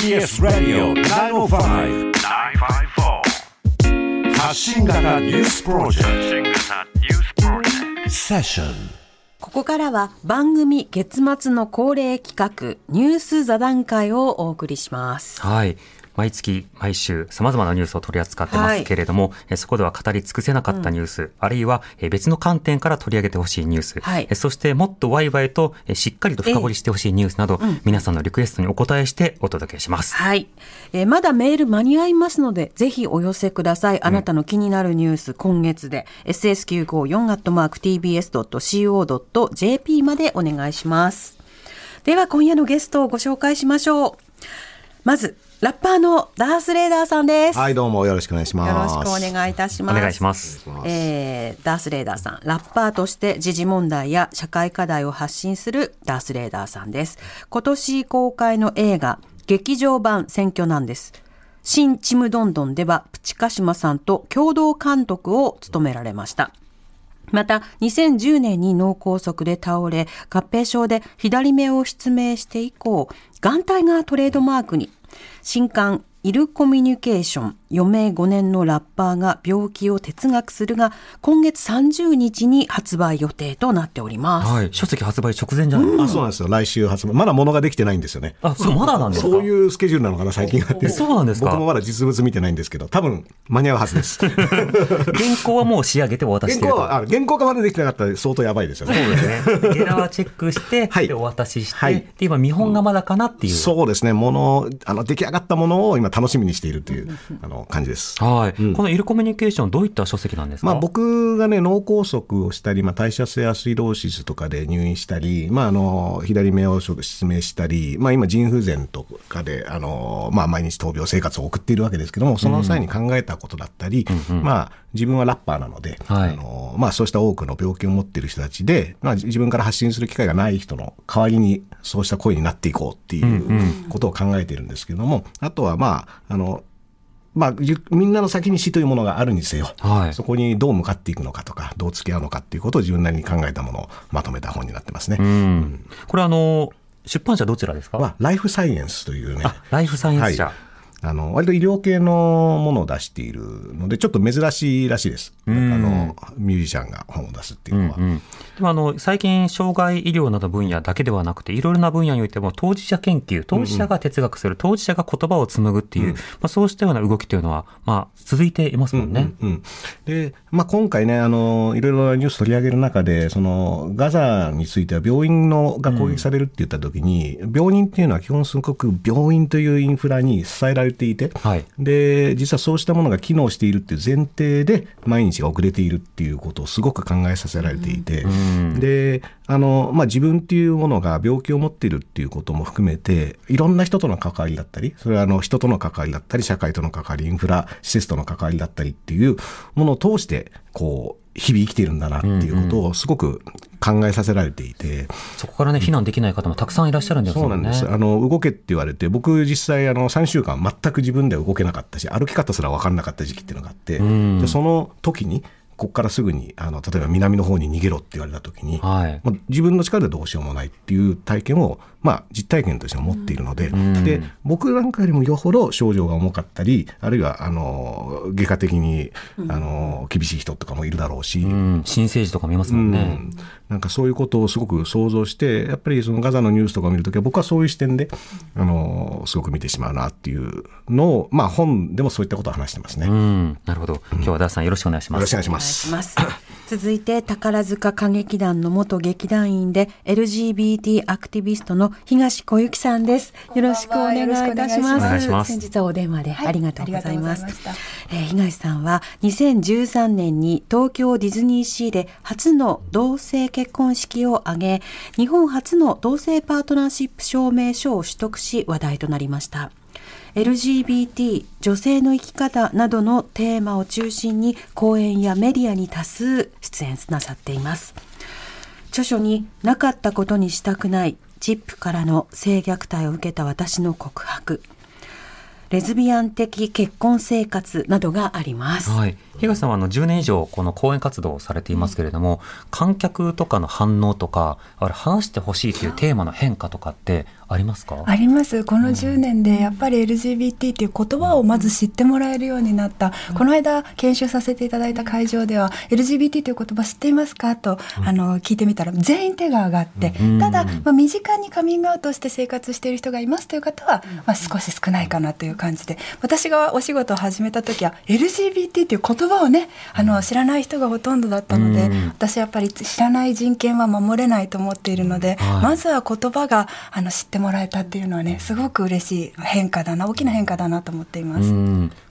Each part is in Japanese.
TBS ラディオ905-954発信型ニュースプロジェクト。セッションここからは番組月末の恒例企画ニュース座談会をお送りします。はい。毎月、毎週、様々なニュースを取り扱ってますけれども、えそこでは語り尽くせなかったニュース、あるいはえ別の観点から取り上げてほしいニュース、はいえそしてもっとワイワイとえしっかりと深掘りしてほしいニュースなど、皆さんのリクエストにお答えしてお届けします。はい、えーまだメール間に合いますので、ぜひお寄せください。あなたの気になるニュース、今月で ss954-tbs.co.jp までお願いします。では今夜のゲストをご紹介しましょう。まず、ラッパーのダース・レーダーさんです。はい、どうもよろしくお願いします。よろしくお願いいたします。お願いします。えーダース・レーダーさん、ラッパーとして時事問題や社会課題を発信するダース・レーダーさんです。今年公開の映画、劇場版選挙なんです。新ちむどんどんでは、プチカシマさんと共同監督を務められました。また、2010年に脳梗塞で倒れ、合併症で左目を失明して以降、眼帯がトレードマークに、新刊、イルコミュニケーション、余命5年のラッパーが病気を哲学するが、今月30日に発売予定となっております。はい。書籍発売直前じゃないですか。あ、そうなんですよ。来週発売。まだ物ができてないんですよね。あ、そう、まだなんですか？そういうスケジュールなのかな、最近はって。そうなんですか？僕もまだ実物見てないんですけど、多分間に合うはずです。原稿はもう仕上げてお渡ししてると。原稿は、あ原稿がまだできてなかったら相当やばいですよね。そうですね。ゲラはチェックして、はいでお渡しして、はいで今見本がまだかなっていう。そうですね。もの、あの、出来上がったものを今楽しみにしているという、あの、感じです。はい、このイルコミュニケーション、どういった書籍なんですか、まあ、僕がね、脳梗塞をしたり、まあ、代謝性アシドーシスとかで入院したり、まあ、あの、左目を失明したり、まあ、今、腎不全とかで、あの、まあ、毎日闘病生活を送っているわけですけども、その際に考えたことだったり、まあ、自分はラッパーなので、はい。あの、まあ、そうした多くの病気を持っている人たちで、まあ、自分から発信する機会がない人の代わりに、そうした声になっていこうっていうことを考えているんですけども、あとは、まあ、あの、まあ、みんなの先に死というものがあるにせよ、はい。そこにどう向かっていくのかとか、どう付き合うのかっていうことを自分なりに考えたものをまとめた本になってますね。うん。これあの、出版社どちらですか、は、ライフサイエンスというね、あ、ライフサイエンス社。はいあの、割と医療系のものを出しているので、ちょっと珍しいらしいです。あの、ミュージシャンが本を出すっていうのは。うん、でもあの最近、障害医療など分野だけではなくて、いろいろな分野においても、当事者研究、当事者が哲学する、当事者が言葉を紡ぐっていう、まあ、そうしたような動きというのは、まあ、続いていますもんね。うん、で、まあ、今回ね、あの、いろいろなニュース取り上げる中で、その、ガザについては病院のが攻撃されるって言った時に、病人っていうのは基本すごく病院というインフラに支えられていて、はい。で、実はそうしたものが機能しているっていう前提で、毎日が遅れているっていうことをすごく考えさせられていて、で、あの、まあ、自分っていうものが病気を持っているっていうことも含めて、いろんな人との関わりだったり、それはあの、人との関わりだったり、社会との関わり、インフラ、施設との関わりだったりっていうものを通して、こう、日々生きているんだなっていうことをすごく考えさせられていて、そこからね、避難できない方もたくさんいらっしゃるんですよね。そうなんです。あの、動けって言われて、僕実際あの、3週間全く自分では動けなかったし、歩き方すら分かんなかった時期っていうのがあって、でその時に、ここからすぐに、あの、例えば南の方に逃げろって言われた時に、はい。もう自分の力でどうしようもないっていう体験を、まあ、実体験として持っているので、で、僕なんかよりもよほど症状が重かったり、あるいは、あの、外科的に、あの、厳しい人とかもいるだろうし、うん、新生児とか見ますもんね。うんなんかそういうことをすごく想像して、やっぱりそのガザのニュースとかを見るときは、僕はそういう視点で、あの、すごく見てしまうなっていうのを、まあ本でもそういったことを話してますね。うよん、なるほど。今日はダースさんよろしくお願いします。ろしくお願いします。続いて宝塚歌劇団の元劇団員で LGBT アクティビストの東小雪さんです。よろしくお願いいたします。ます先日はお電話ではいありがとうございます。ありがとうございまえー東さんは2013年に東京ディズニーシーで初の同性結婚式を挙げ、日本初の同性パートナーシップ証明書を取得し話題となりました。LGBT 女性の生き方などのテーマを中心に講演やメディアに多数出演なさっています。著書になかったことにしたくないチップからの性虐待を受けた私の告白レズビアン的結婚生活などがあります、はい、東さんはあの10年以上この講演活動をされていますけれども、観客とかの反応とかあれ話してほしいというテーマの変化とかってありますか？あります。この10年でやっぱり LGBT っていう言葉をまず知ってもらえるようになった、この間研修させていただいた会場では LGBT という言葉知っていますか？と、あの聞いてみたら全員手が上がって、ただ、まあ、身近にカミングアウトして生活している人がいますという方は、まあ、少し少ないかなという感じで。私がお仕事を始めた時は LGBT っていう言葉をねあの知らない人がほとんどだったので、私はやっぱり知らない人権は守れないと思っているので、はい。まずは言葉があの知ってもらえたっていうのはねすごく嬉しい変化だな大きな変化だなと思っています。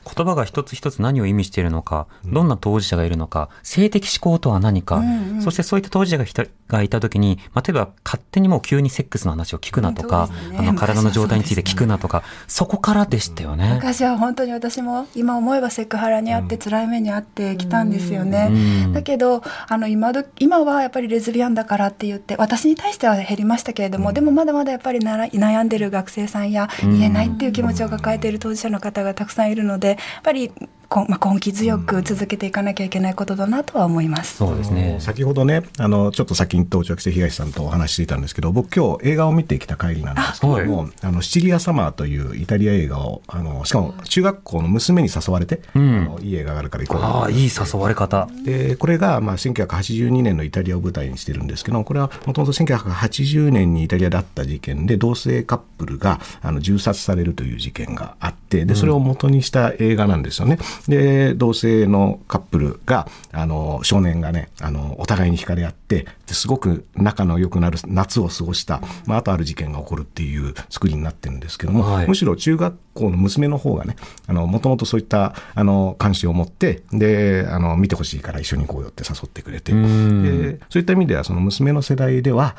うん言葉が一つ一つ何を意味しているのか、どんな当事者がいるのか、性的思考とは何か、そしてそういった当事者がひたがいたときに、まあ、例えば勝手にもう急にセックスの話を聞くなとか、ね。あの体の状態について聞くなとか、そこからでしたよね。昔は本当に私も今思えばセクハラにあって辛い目にあってきたんですよね。うん。だけどあの今ど今はやっぱりレズビアンだからって言って私に対しては減りましたけれども、でもまだまだやっぱりなら悩んでる学生さんや言えないっていう気持ちを抱えている当事者の方がたくさんいるのでやっぱりこんまあ、根気強く続けていかなきゃいけないことだなとは思います。そうですね。先ほどねあのちょっと先に到着して東さんとお話ししていたんですけど僕今日映画を見てきた帰りなんですけども「あのシチリア・サマー」というイタリア映画をあのしかも中学校の娘に誘われて、うんあのいい映画があるから行こうああ、いい誘われ方。でこれが、まあ、1982年のイタリアを舞台にしてるんですけどこれはもともと1980年にイタリアであった事件で同性カップルがあの銃殺されるという事件があってでそれを元にした映画なんですよね。で同性のカップルがあの少年がねあのお互いに惹かれ合ってですごく仲の良くなる夏を過ごした、まあ、あとある事件が起こるっていう作りになってるんですけども、はい。むしろ中学校の娘の方がねもともとそういったあの関心を持ってであの見てほしいから一緒に行こうよって誘ってくれて。ん。でそういった意味ではその娘の世代では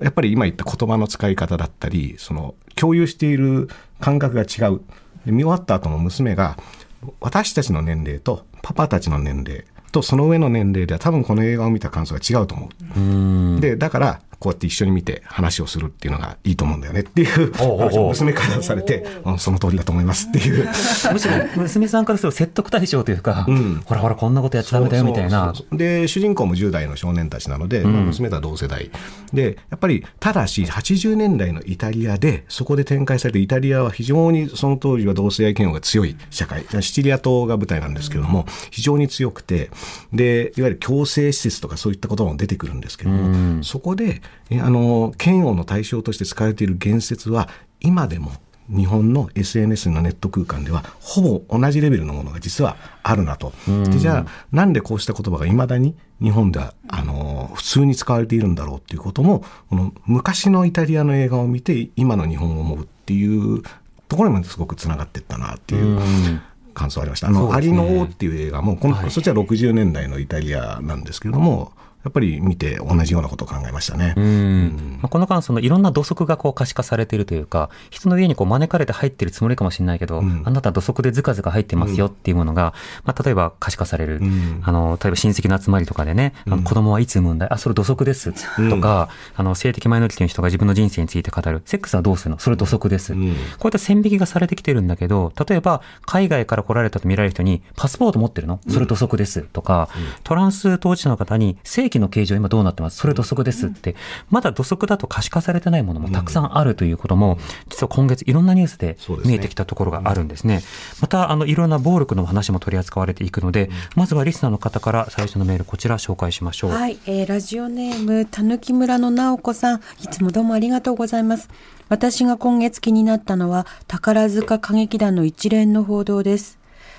やっぱり今言った言葉の使い方だったりその共有している感覚が違う。で見終わった後の娘が私たちの年齢とパパたちの年齢とその上の年齢では多分この映画を見た感想が違うと思う。うん。でだからこうやって一緒に見て話をするっていうのがいいと思うんだよねっていう話を娘からされて、うん。その通りだと思いますっていう。むしろ娘さんからすると説得対象というか、ん。ほらほらこんなことやっちゃダメだよみたいな。そう。そうそうで主人公も10代の少年たちなので、まあ娘とは同世代。でやっぱりただし80年代のイタリアでそこで展開されてイタリアは非常にその当時は同性愛嫌悪が強い社会シチリア島が舞台なんですけれども非常に強くてでいわゆる強制施設とかそういったことも出てくるんですけれども、そこでえあの嫌悪の対象として使われている言説は今でも日本の SNS のネット空間ではほぼ同じレベルのものが実はあるなと。でじゃあなんでこうした言葉がいまだに日本ではあの普通に使われているんだろうっていうこともこの昔のイタリアの映画を見て今の日本を思うっていうところにもすごくつながっていったなっていう。感想ありました。あの、ねアリの王っていう映画も、この、そっちは60年代のイタリアなんですけれども、やっぱり見て同じようなことを考えましたね。うん。まあ、この間、そのいろんな土足がこう可視化されているというか、人の家にこう招かれて入ってるつもりかもしれないけど、ん。あなた土足でずかずか入ってますよっていうものが、まあ、例えば可視化される、ん。あの、例えば親戚の集まりとかでね、あの子供はいつ産むんだい？あ、それ土足です。とか、あの、性的マイノリティの人が自分の人生について語る、セックスはどうするの？それ土足です。ん。こういった線引きがされてきてるんだけど、例えば、海外から来られたと見られる人に、パスポート持ってるの？それ土足です。とか、トランス当事者の方に、正規の形状今どうなってます？それ土足ですって、まだ土足だと可視化されてないものもたくさんあるということも、実は今月いろんなニュースで見えてきたところがあるんですね。また、あの、いろんな暴力の話も取り扱われていくので、まずはリスナーの方から最初のメール、こちら紹介しましょう。はい、えーラジオネームたぬき村の直子さん。いつもどうもありがとうございます。私が今月気になったのは宝塚歌劇団の一連の報道です。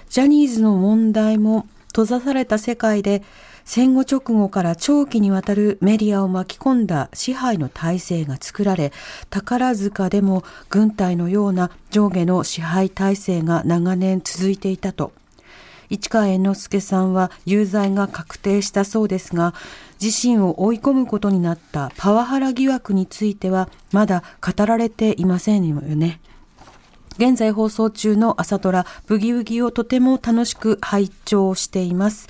ジャニーズの問題も閉ざされた世界で戦後直後から長期にわたるメディアを巻き込んだ支配の体制が作られ宝塚でも軍隊のような上下の支配体制が長年続いていたと市川猿之助さんは有罪が確定したそうですが自身を追い込むことになったパワハラ疑惑についてはまだ語られていませんよね。現在放送中の朝ドラブギウギをとても楽しく拝聴しています。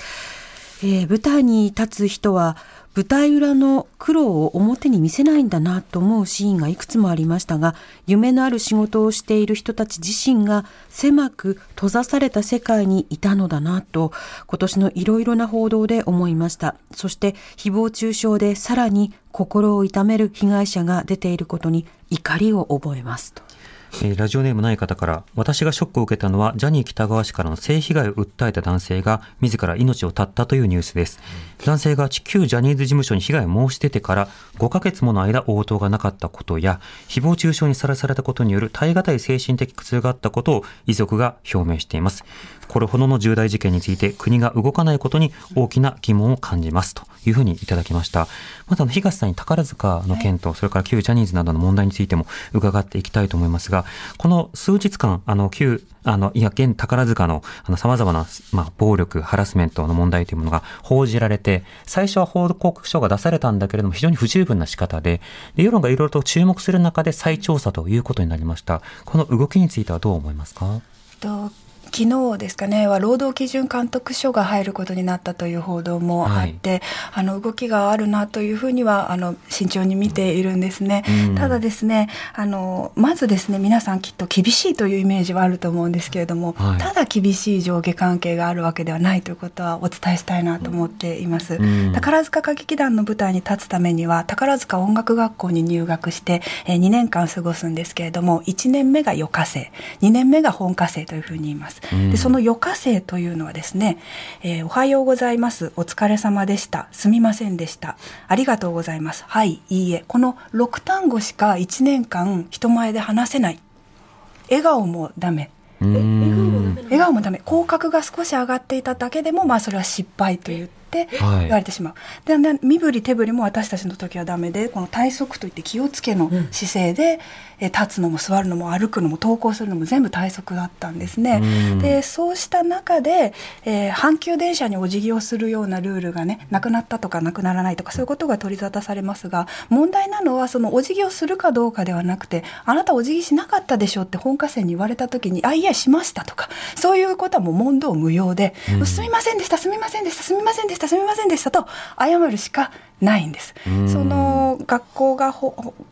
えー舞台に立つ人は舞台裏の苦労を表に見せないんだなと思うシーンがいくつもありましたが夢のある仕事をしている人たち自身が狭く閉ざされた世界にいたのだなと今年のいろいろな報道で思いましたそして誹謗中傷でさらに心を痛める被害者が出ていることに怒りを覚えますと。えーラジオネームない方から、私がショックを受けたのは、ジャニー喜多川氏からの性被害を訴えた男性が、自ら命を絶ったというニュースです。男性が旧ジャニーズ事務所に被害を申し出てから、5ヶ月もの間応答がなかったことや、誹謗中傷にさらされたことによる耐え難い精神的苦痛があったことを遺族が表明しています。これほどの重大事件について、国が動かないことに大きな疑問を感じます。というふうにいただきました。また、あの東さんに宝塚の件と、それから旧ジャニーズなどの問題についても伺っていきたいと思いますが、この数日間、あの、旧、あの、いや、現宝塚の、あの、様々な、まあ、暴力、ハラスメントの問題というものが報じられて、最初は報告書が出されたんだけれども、非常に不十分な仕方で、で、世論がいろいろと注目する中で再調査ということになりました。この動きについてはどう思いますか？と昨日ですかねは労働基準監督署が入ることになったという報道もあって、あの動きがあるなというふうにはあの慎重に見ているんですね、うん。ただですねあのまずですね皆さんきっと厳しいというイメージはあると思うんですけれども、はい。ただ厳しい上下関係があるわけではないということはお伝えしたいなと思っています、うん。宝塚歌劇団の舞台に立つためには宝塚音楽学校に入学して、えー2年間過ごすんですけれども1年目が余課生2年目が本科生というふうに言います、うんでその余課生というのはですね、えーおはようございますお疲れ様でしたすみませんでしたありがとうございますはいいいえこの6単語しか1年間人前で話せない。笑顔もダメ。笑顔もダメ口角が少し上がっていただけでもまあそれは失敗と言ってはい。言われてしまう、だんだん身振り手振りも私たちの時はダメでこの体側といって気をつけの姿勢で、えー立つのも座るのも歩くのも登校するのも全部体側だったんですね、うん。でそうした中で、えー阪急電車にお辞儀をするようなルールがねなくなったとかなくならないとかそういうことが取り沙汰されますが問題なのはそのお辞儀をするかどうかではなくてあなたお辞儀しなかったでしょって本科生に言われた時にあいやしましたとかそういうことはもう問答無用で、うん。すみませんでしたすみませんでしたすみませんでしたすみませんでしたと謝るしかないんです。うん。その学校が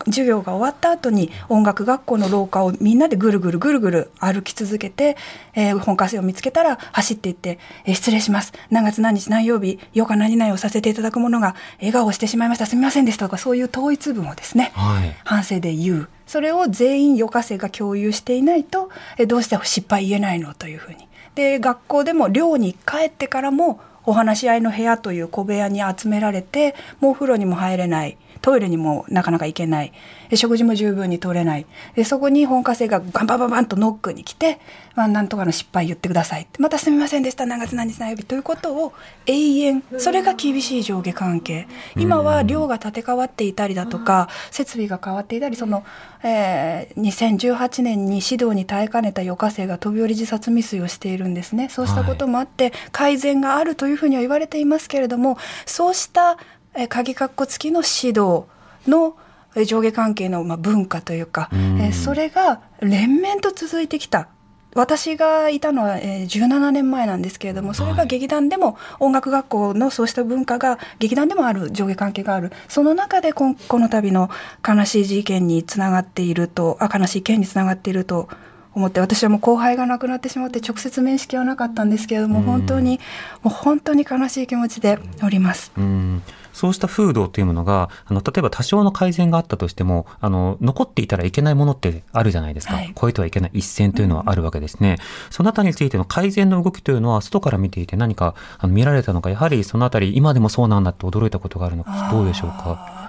授業が終わった後に音楽学校の廊下をみんなでぐるぐるぐるぐる歩き続けて、えー本科生を見つけたら走っていって、えー失礼します。何月何日何曜日よか何々をさせていただくものが笑顔をしてしまいました。すみませんでした。とかそういう統一文をですね、はい。反省で言う。それを全員余課生が共有していないとえどうして失敗言えないの？というふうに。で学校でも寮に帰ってからもお話し合いの部屋という小部屋に集められてもうお風呂にも入れない。トイレにもなかなか行けない。で食事も十分に取れない。でそこに本科生がガンバンバンバンとノックに来て、まあ、なんとかの失敗言ってくださいまたすみませんでした。何月何日何曜日。ということを永遠。それが厳しい上下関係。今は寮が建て替わっていたりだとか設備が変わっていたりその、えー2018年に指導に耐えかねた余課生が飛び降り自殺未遂をしているんですね。そうしたこともあって改善があるというふうには言われていますけれどもそうした、えー鍵括弧付きの指導のえー上下関係のまあ文化というか、うん。えーそれが連綿と続いてきた。私がいたのは、えー17年前なんですけれどもそれが劇団でも音楽学校のそうした文化が劇団でもある上下関係がある。その中でこんこの度の悲しい事件につながっているとあ悲しい件につながっていると思って私はもう後輩が亡くなってしまって直接面識はなかったんですけれどもうん。本当にもう本当に悲しい気持ちでおります。うんそうした風土というものが、あの、例えば多少の改善があったとしても、あの、残っていたらいけないものってあるじゃないですか。はい超えてはいけない一線というのはあるわけですね。そのあたりについての改善の動きというのは、外から見ていて何かあの見られたのか、やはりそのあたり、今でもそうなんだって驚いたことがあるのか、どうでしょうか？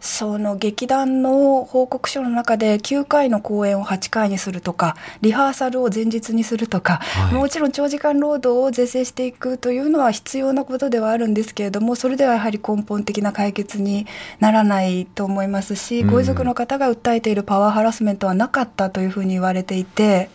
その劇団の報告書の中で9回の公演を8回にするとかリハーサルを前日にするとか、はい。もちろん長時間労働を是正していくというのは必要なことではあるんですけれどもそれではやはり根本的な解決にならないと思いますし、うん。ご遺族の方が訴えているパワーハラスメントはなかったというふうに言われていて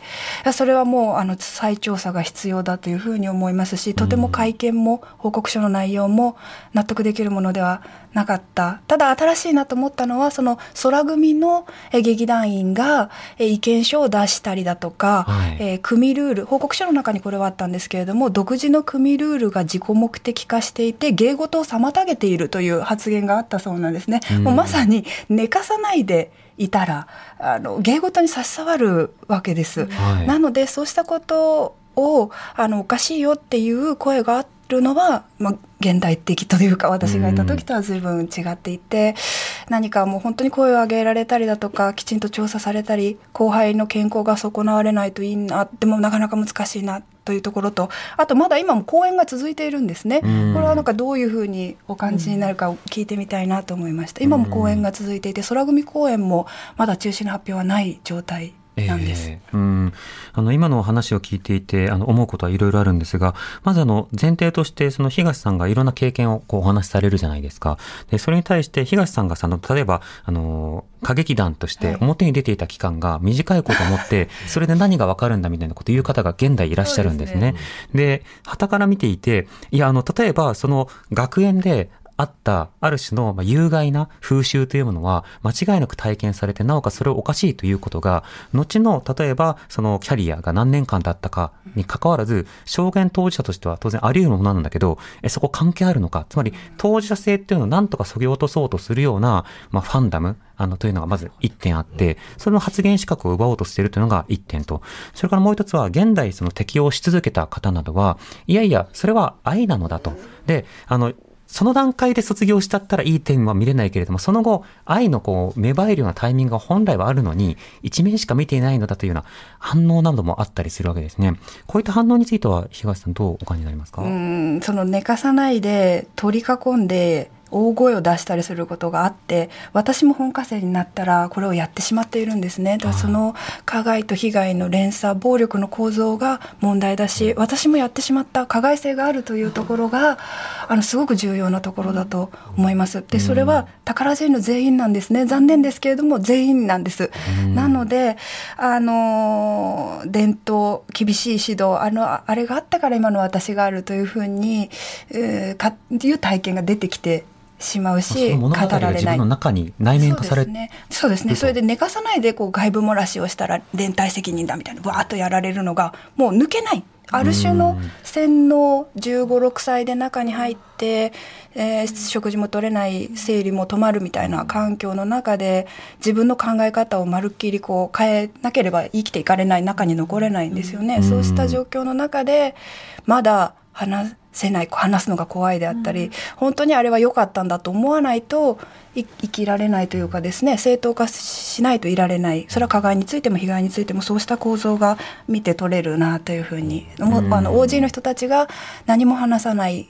それはもうあの再調査が必要だというふうに思いますしとても会見も報告書の内容も納得できるものではなかったただ新しいなと思ったのはその空組のえ劇団員がえ意見書を出したりだとか、はいえー組ルール報告書の中にこれはあったんですけれども独自の組ルールが自己目的化していて芸事を妨げているという発言があったそうなんですね。うんもうまさに寝かさないでいたらあの芸事に差し障るわけです。はいなのでそうしたことをあのおかしいよっていう声があるのは、まあ、現代的というか私がいた時とは随分違っていて、何かもう本当に声を上げられたりだとかきちんと調査されたり後輩の健康が損なわれないといいなでもなかなか難しいなというところとあとまだ今も講演が続いているんですね、これはなんかどういうふうにお感じになるかを聞いてみたいなと思いました今も講演が続いていて空組公演もまだ中止の発表はない状態なんです。えーうん、あの今のお話を聞いていてあの思うことはいろいろあるんですがまずあの前提としてその東さんがいろんな経験をこうお話しされるじゃないですか。でそれに対して東さんがさの例えばあの歌劇団として表に出ていた期間が短いことを思って、それで何がわかるんだみたいなことを言う方が現代いらっしゃるんですね。で、旗から見ていて、いや、あの、例えば、その学園で、あったある種のま有害な風習というものは間違いなく体験されてなおかそれをおかしいということが後の例えばそのキャリアが何年間だったかに関わらず証言当事者としては当然あり得るものなんだけどえそこ関係あるのかつまり当事者性っていうのを何とか削ぎ落とそうとするような、まあ、ファンダムあの、というのがまず一点あって、それの発言資格を奪おうとしているというのが一点と、それからもう一つは、現代その適用し続けた方などは、いやいや、それは愛なのだと。で、あの、その段階で卒業したったらいい点は見れないけれども、その後、愛のこう、芽生えるようなタイミングが本来はあるのに、一面しか見ていないのだというような反応などもあったりするわけですね。こういった反応については、東さんどうお感じになりますか？うんその寝かさないで取り囲んで大声を出したりすることがあって私も本科生になったらこれをやってしまっているんですね。だからその加害と被害の連鎖暴力の構造が問題だし私もやってしまった加害性があるというところがあのすごく重要なところだと思います。でそれは宝ジェンの全員なんですね。残念ですけれども全員なんです。なのであの伝統厳しい指導あのあれがあったから今の私があるというふうに、えー、かいう体験が出てきてしまうし語語られないが自分の。中に内面化されそうですね。そうですね。それで寝かさないでこう外部漏らしをしたら連帯責任だみたいなわーっとやられるのがもう抜けない。ある種の洗脳15、6歳で中に入って、えー食事も取れない、生理も止まるみたいな環境の中で自分の考え方をまるっきりこう変えなければ生きていかれない中に残れないんですよね。そうした状況の中でまだ話せない話すのが怖いであったり、本当にあれは良かったんだと思わないとい生きられないというかですね正当化しないといられない。それは加害についても被害についてもそうした構造が見て取れるなというふうに、もうあの OG の人たちが何も話さない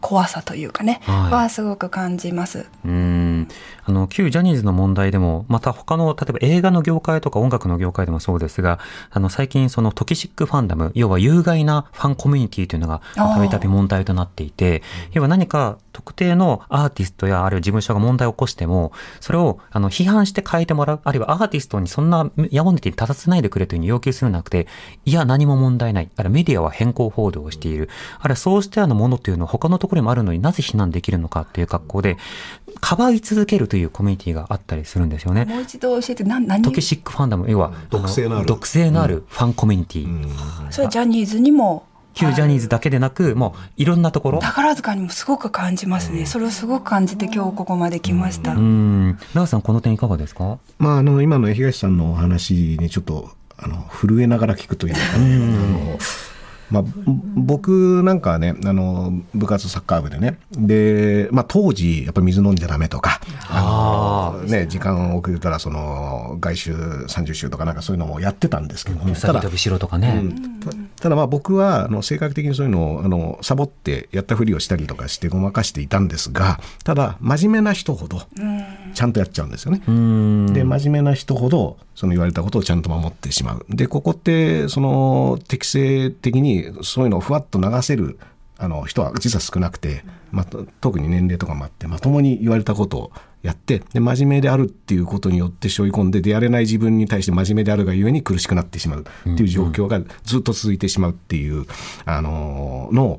怖さというかね、はい。はすごく感じます。うんあの旧ジャニーズの問題でもまた他の例えば映画の業界とか音楽の業界でもそうですがあの最近そのトキシックファンダム要は有害なファンコミュニティというのがたびたび問題となっていて要は何か特定のアーティストやあるいは事務所が問題を起こしてもそれをあの批判して変えてもらうあるいはアーティストにそんな矢面に立たせないでくれというふうに要求するんじゃなくていや何も問題ない。あるいはメディアは変更報道をしている。あるいはそうしたようなものというのは他のところにもあるのになぜ非難できるのかっていう格好でかばい続けるというコミュニティがあったりするんですよね。もう一度教えて何何？トキシックファンダム、要は、毒性のある。毒性のあるファンコミュニティ。それはジャニーズにも旧ジャニーズだけでなく、もういろんなところ。宝塚にもすごく感じますね、それをすごく感じて今日ここまで来ました。うん。さん、この点いかがですか？まあ、あの今の東さんのお話にちょっとあの震えながら聞くというか、あのまあ、ぼ僕なんかはねあの部活サッカー部でねで、まあ、当時やっぱ水飲んじゃダメとかあの、ね、時間遅れたらその外周30周とかなんかそういうのもやってたんですけども、ただうさぎ飛びしろとかね。たただまあ僕はあの性格的にそういうのをあのサボってやったふりをしたりとかしてごまかしていたんですがただ真面目な人ほどちゃんとやっちゃうんですよね。うん。で真面目な人ほどその言われたことをちゃんと守ってしまう。でここってその適正的にそういうのをふわっと流せるあの人は実は少なくて、ま、特に年齢とかもあってまともに言われたことをやってで真面目であるっていうことによって背負い込んででやれない自分に対して真面目であるがゆえに苦しくなってしまうっていう状況がずっと続いてしまうっていう、あのの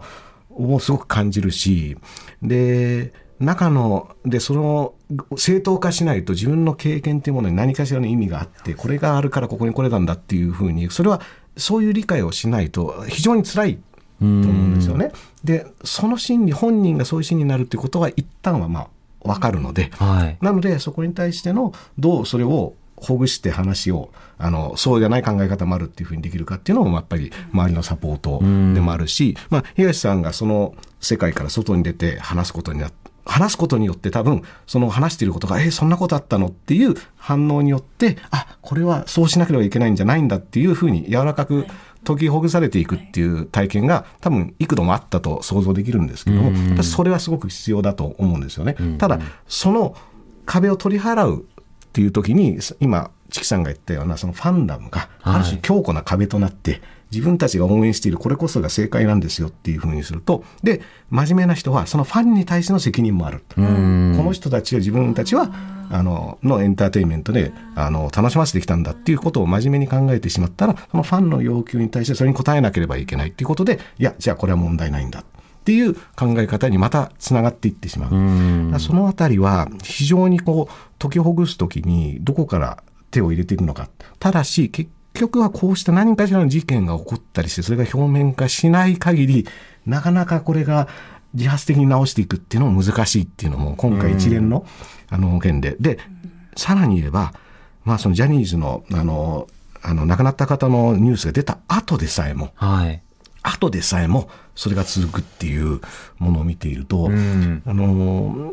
をすごく感じるしで中のでその正当化しないと自分の経験というものに何かしらの意味があってこれがあるからここに来れたんだっていうふうにそれはそういう理解をしないと非常に辛いと思うんですよね。でその心理本人がそういう心理になるっていうことは一旦はまあ分かるので、はい。なのでそこに対してのどうそれをほぐして話をあのそうじゃない考え方もあるっていうふうにできるかっていうのもやっぱり周りのサポートでもあるし、まあ、東さんがその世界から外に出て話すことになって話すことによって多分その話していることがえー、そんなことあったのっていう反応によってあこれはそうしなければいけないんじゃないんだっていうふうに柔らかく解きほぐされていくっていう体験が多分幾度もあったと想像できるんですけども私それはすごく必要だと思うんですよね。ただその壁を取り払うっていう時に今チキさんが言ったようなそのファンダムがある種強固な壁となって、自分たちが応援しているこれこそが正解なんですよっていうふうにするとで真面目な人はそのファンに対しての責任もあるこの人たちは自分たちはあののエンターテインメントであの楽しませてきたんだっていうことを真面目に考えてしまったらそのファンの要求に対してそれに応えなければいけないっていうことでいやじゃあこれは問題ないんだっていう考え方にまたつながっていってしまう。だからそのあたりは非常にこう解きほぐすときにどこから手を入れていくのか。ただし結局はこうした何かしらの事件が起こったりしてそれが表面化しない限りなかなかこれが自発的に直していくっていうのも難しいっていうのも今回一連のあの件で。で、さらに言えば、まあそのジャニーズのあの、あの亡くなった方のニュースが出た後でさえも、はい。後でさえもそれが続くっていうものを見ていると、ん。あの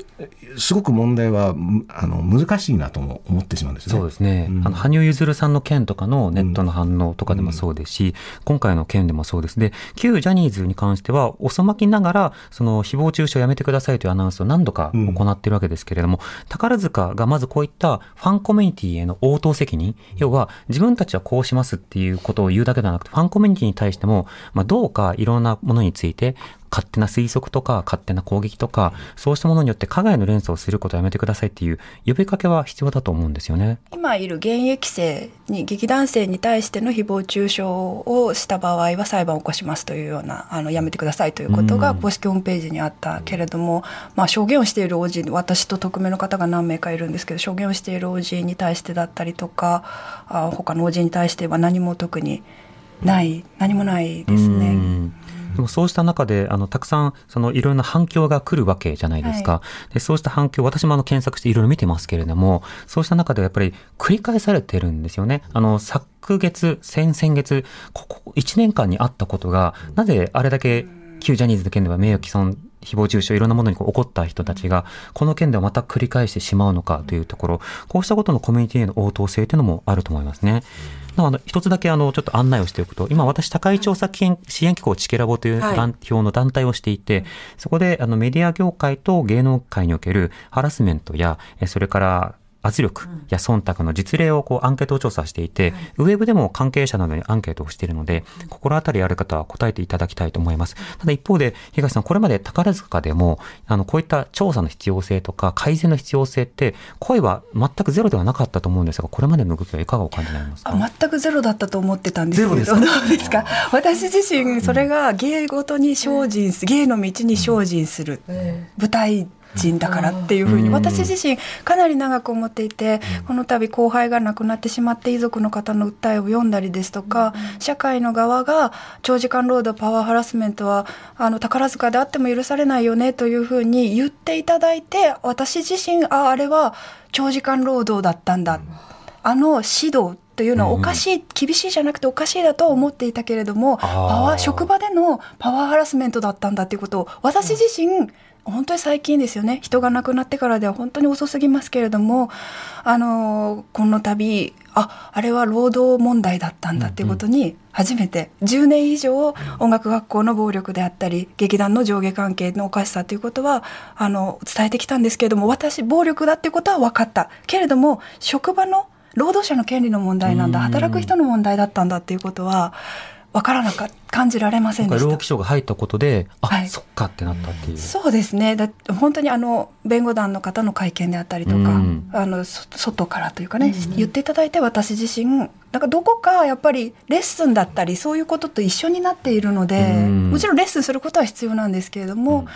すごく問題はむあの難しいなとも思ってしまうんですね。そうですね、うん。あの羽生結弦さんの件とかのネットの反応とかでもそうですし、今回の件でもそうです。で旧ジャニーズに関しては遅まきながらその誹謗中傷をやめてくださいというアナウンスを何度か行っているわけですけれども、宝塚がまずこういったファンコミュニティへの応答責任要は自分たちはこうしますっていうことを言うだけではなくてファンコミュニティに対しても、まあ、どうかいろんなものについて勝手な推測とか勝手な攻撃とかそうしたものによって加害の連鎖をすることをやめてくださいっていう呼びかけは必要だと思うんですよね。今いる現役生に劇団生に対しての誹謗中傷をした場合は裁判を起こしますというようなあのやめてくださいということがうん公式ホームページにあったけれども、まあ、証言をしている OG 私と匿名の方が何名かいるんですけど証言をしている OG に対してだったりとかあ他の OG に対しては何も特にない何もないですうね。んでもそうした中で、あの、たくさん、その、いろんな反響が来るわけじゃないですか。で、そうした反響、私もあの、検索していろいろ見てますけれども、そうした中でやっぱり繰り返されてるんですよね。あの、昨月、先々月、ここ1年間にあったことが、なぜあれだけ旧ジャニーズの件では名誉毀損、誹謗中傷、いろんなものにこう起こった人たちが、この件ではまた繰り返してしまうのかというところ、こうしたことのコミュニティへの応答性というのもあると思いますね。なので、一つだけあの、ちょっと案内をしておくと、今私、高い調査支援支援機構チケラボというはい。団表の団体をしていて、そこであのメディア業界と芸能界におけるハラスメントや、えそれから圧力や忖度の実例をこうアンケート調査していて、ウェブでも関係者などにアンケートをしているので、心当たりある方は答えていただきたいと思います。ただ一方で、東さん、これまで宝塚でも、あの、こういった調査の必要性とか改善の必要性って、声は全くゼロではなかったと思うんですが、これまでの動きはいかがお感じになりますか？あ全くゼロだったと思ってたんですけどゼロですか？どうですか？私自身それが芸事に精進す芸の道に精進する舞台人だからっていうふうにうん。私自身かなり長く思っていてこの度後輩が亡くなってしまって遺族の方の訴えを読んだりですとか社会の側が長時間労働パワーハラスメントはあの宝塚であっても許されないよねというふうに言っていただいて私自身ああれは長時間労働だったんだ。あの指導というのはおかしい、厳しいじゃなくておかしいだとは思っていたけれどもパワー職場でのパワーハラスメントだったんだっていうことを私自身、本当に最近ですよね。人が亡くなってからでは本当に遅すぎますけれどもあのこの度ああれは労働問題だったんだっていうことに初めて10年以上音楽学校の暴力であったり劇団の上下関係のおかしさということはあの伝えてきたんですけれども私暴力だっていうことは分かった。けれども職場の労働者の権利の問題なんだうん。働く人の問題だったんだっていうことは分からなかった感じられませんでした。労基。署が入ったことで、あ、はい。そっかってなったっていう。そうですね。だ本当にあの弁護団の方の会見であったりとか、うん。あのそ外からというかね、言っていただいて私自身なんかどこかやっぱりレッスンだったりそういうことと一緒になっているので、うん。もちろんレッスンすることは必要なんですけれども、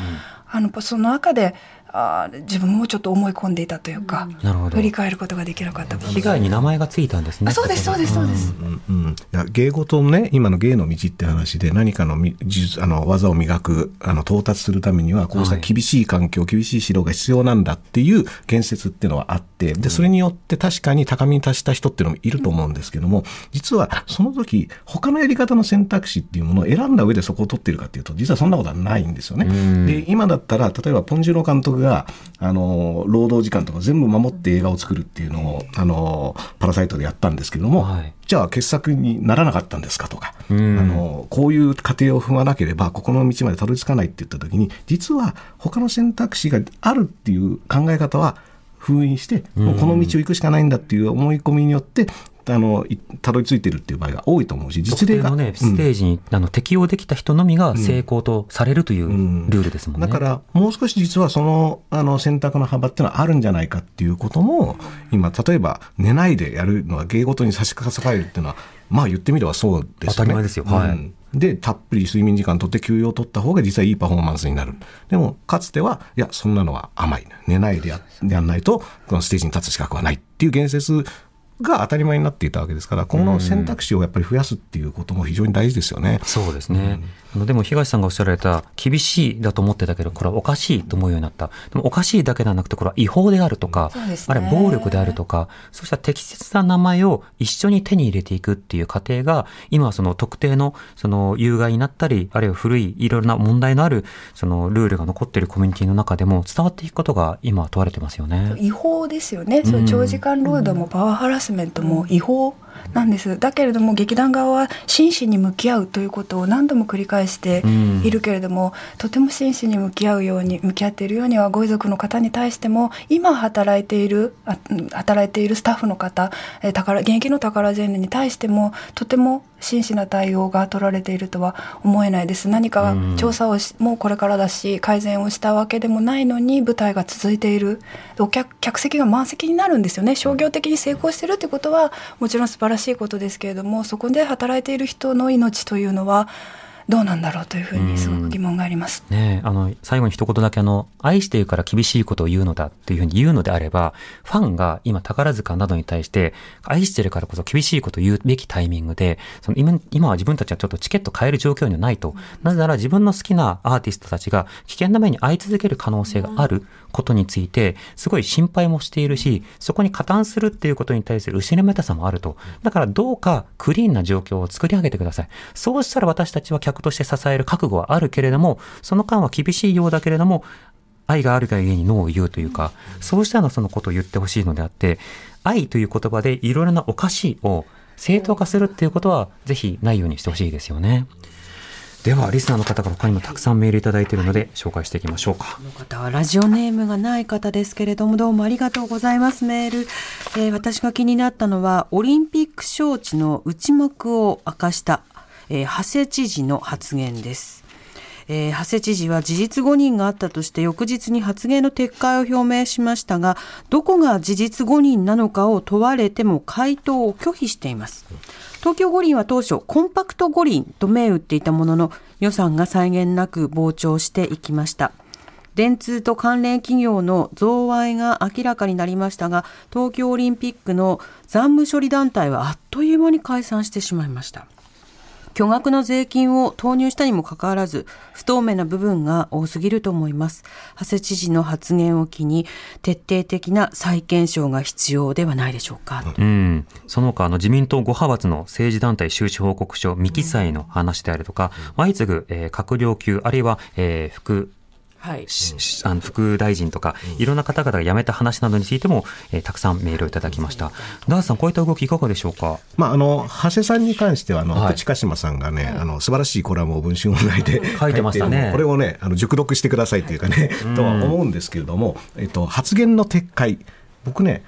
あのその中であー自分もちょっと思い込んでいたというか、なるほど。振り返ることができなかった被害に名前がついたんですねあそうですそうですそうです、うんうん、いや芸事のね今の芸の道って話で何かのみ技術あの技を磨くあの到達するためにはこうした厳しい環境、厳しい指導が必要なんだっていう言説っていうのはあってでそれによって確かに高みに達した人っていうのもいると思うんですけども実はその時他のやり方の選択肢っていうものを選んだ上でそこを取っているかっていうと実はそんなことはないんですよね。で今だったら例えばポン・ジュノ監督があの労働時間とか全部守って映画を作るっていうのをあのパラサイトでやったんですけども、はい。じゃあ傑作にならなかったんですかとか、ん。あのこういう過程を踏まなければここの道までたどり着かないって言った時に実は他の選択肢があるっていう考え方は封印して、もうこの道を行くしかないんだっていう思い込みによってあのいたどり着いてるっていう場合が多いと思うし実例が、ね、ステージに、あの適用できた人のみが成功とされるというルールですもんね。だからもう少し実はそのあの選択の幅っていうのはあるんじゃないかっていうことも今例えば寝ないでやるのは芸事に差し掛かるっていうのはまあ言ってみればそうですよね。当たり前ですよ。はい。うん。でたっぷり睡眠時間とって休養を取った方が実はいいパフォーマンスになる。でもかつてはいやそんなのは甘い。寝ないでややんないとこのステージに立つ資格はないっていう言説が当たり前になっていたわけですからこの選択肢をやっぱり増やすっていうことも非常に大事ですよね。そうですね。あのでも東さんがおっしゃられた厳しいだと思ってたけどこれはおかしいと思うようになった。でもおかしいだけではなくてこれは違法であるとか、ねあるいは暴力であるとか、そうした適切な名前を一緒に手に入れていくっていう過程が今はその特定のその有害になったり、あるいは古いいろいろな問題のあるそのルールが残っているコミュニティの中でも伝わっていくことが今は問われてますよね。違法ですよね、そう長時間労働もパワーハラスメントも違法なんです。だけれども劇団側は真摯に向き合うということを何度も繰り返しているけれども、とても真摯に向き合うように向き合っているようにはご遺族の方に対しても今働いている働いているスタッフの方えー宝現役の宝ジェンヌに対してもとても真摯な対応が取られているとは思えないです。何か調査をしもうこれからだし改善をしたわけでもないのに舞台が続いている。お客客席が満席になるんですよね。商業的に成功してるってことはもちろん素晴らしいことですけれどもそこで働いている人の命というのはどうなんだろうというふうにすごく疑問があります。ねえ、あの、最後に一言だけあの、愛しているから厳しいことを言うのだっていうふうに言うのであれば、ファンが今宝塚などに対して、愛してるからこそ厳しいことを言うべきタイミングで、その今今は自分たちはちょっとチケット買える状況にはないと。なぜなら自分の好きなアーティストたちが危険な目に遭い続ける可能性があることについて、すごい心配もしているし、そこに加担するっていうことに対する後ろめたさもあると。だからどうかクリーンな状況を作り上げてください。そうしたら私たちは客として支える覚悟はあるけれども、その間は厳しいようだけれども、愛があるがゆえにノーを言うというか、そうしたようなそのことを言ってほしいのであって、愛という言葉でいろいろなおかしいを正当化するっていうことは、ぜひないようにしてほしいですよね。では、リスナーの方から他にもたくさんメールいただいているので、紹介していきましょうか。この方はラジオネームがない方ですけれどもどうもありがとうございますメール、えー私が気になったのはオリンピック招致の内幕を明かした、えー長谷知事の発言です。えー長谷知事は事実誤認があったとして翌日に発言の撤回を表明しましたがどこが事実誤認なのかを問われても回答を拒否しています東京五輪は当初コンパクト五輪と銘打っていたものの予算が際限なく膨張していきました。電通と関連企業の贈賄が明らかになりましたが東京オリンピックの残務処理団体はあっという間に解散してしまいました。巨額の税金を投入したにもかかわらず不透明な部分が多すぎると思います。長谷知事の発言を機に徹底的な再検証が必要ではないでしょうか、うん。その他、あの、自民党5派閥の政治団体収支報告書、未記載の話であるとか、相次ぐ、えー閣僚級、あるいは、えー副、はい。ししあの副大臣とか、いろんな方々が辞めた話などについても、えーたくさんメールをいただきました。ダースさん、こういった動きいかがでしょうか？まあ、あの長谷さんに関してはあの、はい。近島さんがね、あの素晴らしいコラムを文春オンラインで書いてましたね。書いてこれをねあの熟読してくださいっていうかね、とは思うんですけれども、えっと、発言の撤回。僕ねん